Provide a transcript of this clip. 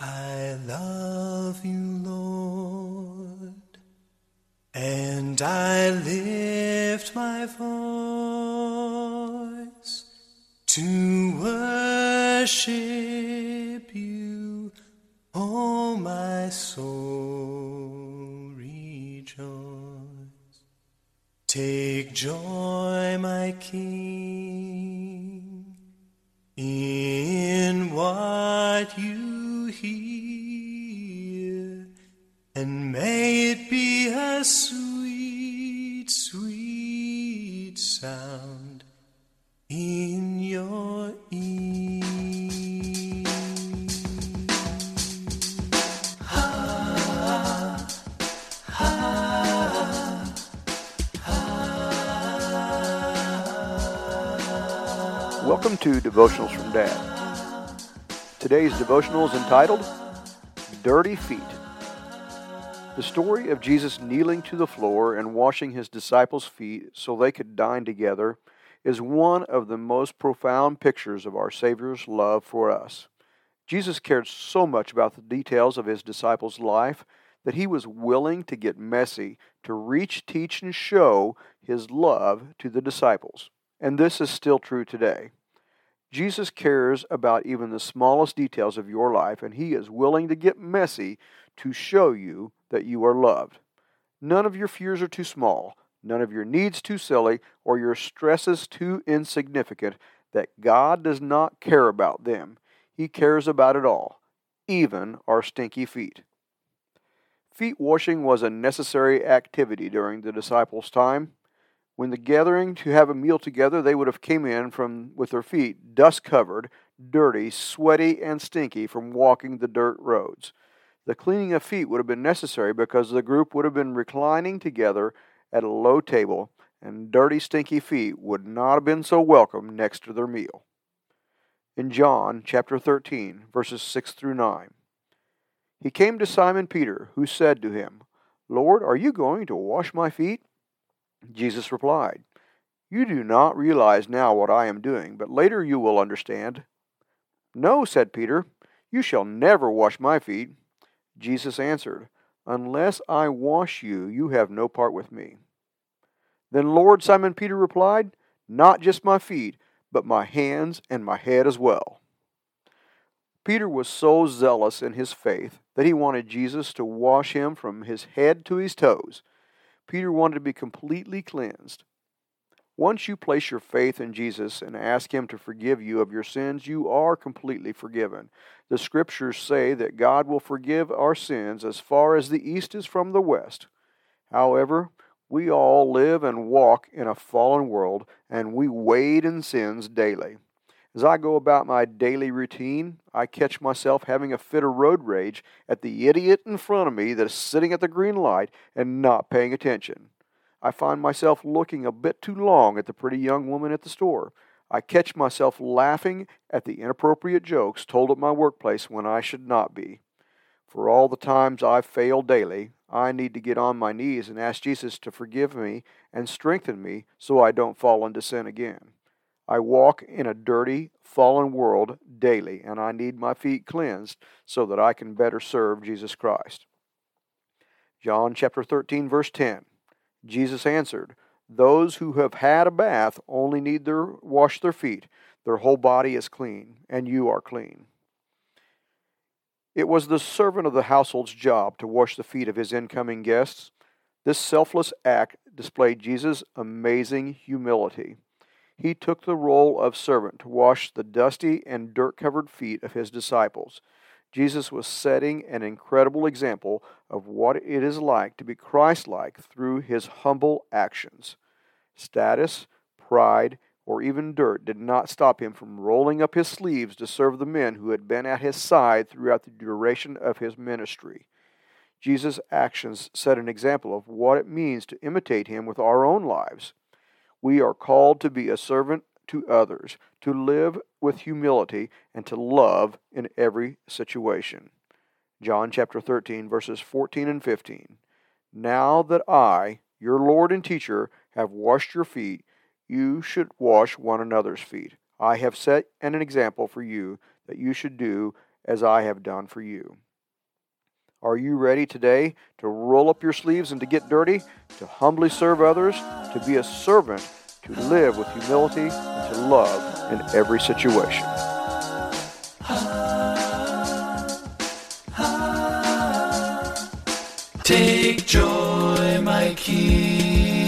I love you, Lord, and I lift my voice to worship you, oh my soul rejoice. Take joy, my King, sweet, sweet sound in your ear. Welcome to Devotionals from Dad. Today's devotional is entitled Dirty Feet. The story of Jesus kneeling to the floor and washing his disciples' feet so they could dine together is one of the most profound pictures of our Savior's love for us. Jesus cared so much about the details of his disciples' life that he was willing to get messy to reach, teach, and show his love to the disciples. And this is still true today. Jesus cares about even the smallest details of your life, and He is willing to get messy to show you that you are loved. None of your fears are too small, none of your needs too silly, or your stresses too insignificant that God does not care about them. He cares about it all, even our stinky feet. Feet washing was a necessary activity during the disciples' time. When the gathering to have a meal together, they would have came in from with their feet dust covered, dirty, sweaty, and stinky from walking the dirt roads. The cleaning of feet would have been necessary because the group would have been reclining together at a low table, and dirty, stinky feet would not have been so welcome next to their meal. In John chapter 13, verses 6 through 9, he came to Simon Peter, who said to him, Lord, are you going to wash my feet? Jesus replied, You do not realize now what I am doing, but later you will understand. No, said Peter, you shall never wash my feet. Jesus answered, Unless I wash you, you have no part with me. Then Lord, Simon Peter replied, Not just my feet, but my hands and my head as well. Peter was so zealous in his faith that he wanted Jesus to wash him from his head to his toes. Peter wanted to be completely cleansed. Once you place your faith in Jesus and ask Him to forgive you of your sins, you are completely forgiven. The scriptures say that God will forgive our sins as far as the east is from the west. However, we all live and walk in a fallen world, and we wade in sins daily. As I go about my daily routine, I catch myself having a fit of road rage at the idiot in front of me that is sitting at the green light and not paying attention. I find myself looking a bit too long at the pretty young woman at the store. I catch myself laughing at the inappropriate jokes told at my workplace when I should not be. For all the times I fail daily, I need to get on my knees and ask Jesus to forgive me and strengthen me so I don't fall into sin again. I walk in a dirty, fallen world daily, and I need my feet cleansed so that I can better serve Jesus Christ. John chapter 13, verse 10. Jesus answered, Those who have had a bath only need to wash their feet. Their whole body is clean, and you are clean. It was the servant of the household's job to wash the feet of his incoming guests. This selfless act displayed Jesus' amazing humility he took the role of servant to wash the dusty and dirt covered feet of his disciples. Jesus was setting an incredible example of what it is like to be Christ like through his humble actions. Status, pride, or even dirt did not stop him from rolling up his sleeves to serve the men who had been at his side throughout the duration of his ministry. Jesus' actions set an example of what it means to imitate him with our own lives. We are called to be a servant to others, to live with humility, and to love in every situation. John chapter 13, verses 14 and 15. Now that I, your Lord and teacher, have washed your feet, you should wash one another's feet. I have set an example for you that you should do as I have done for you. Are you ready today to roll up your sleeves and to get dirty, to humbly serve others, to be a servant, to live with humility, and to love in every situation? Take joy, my King,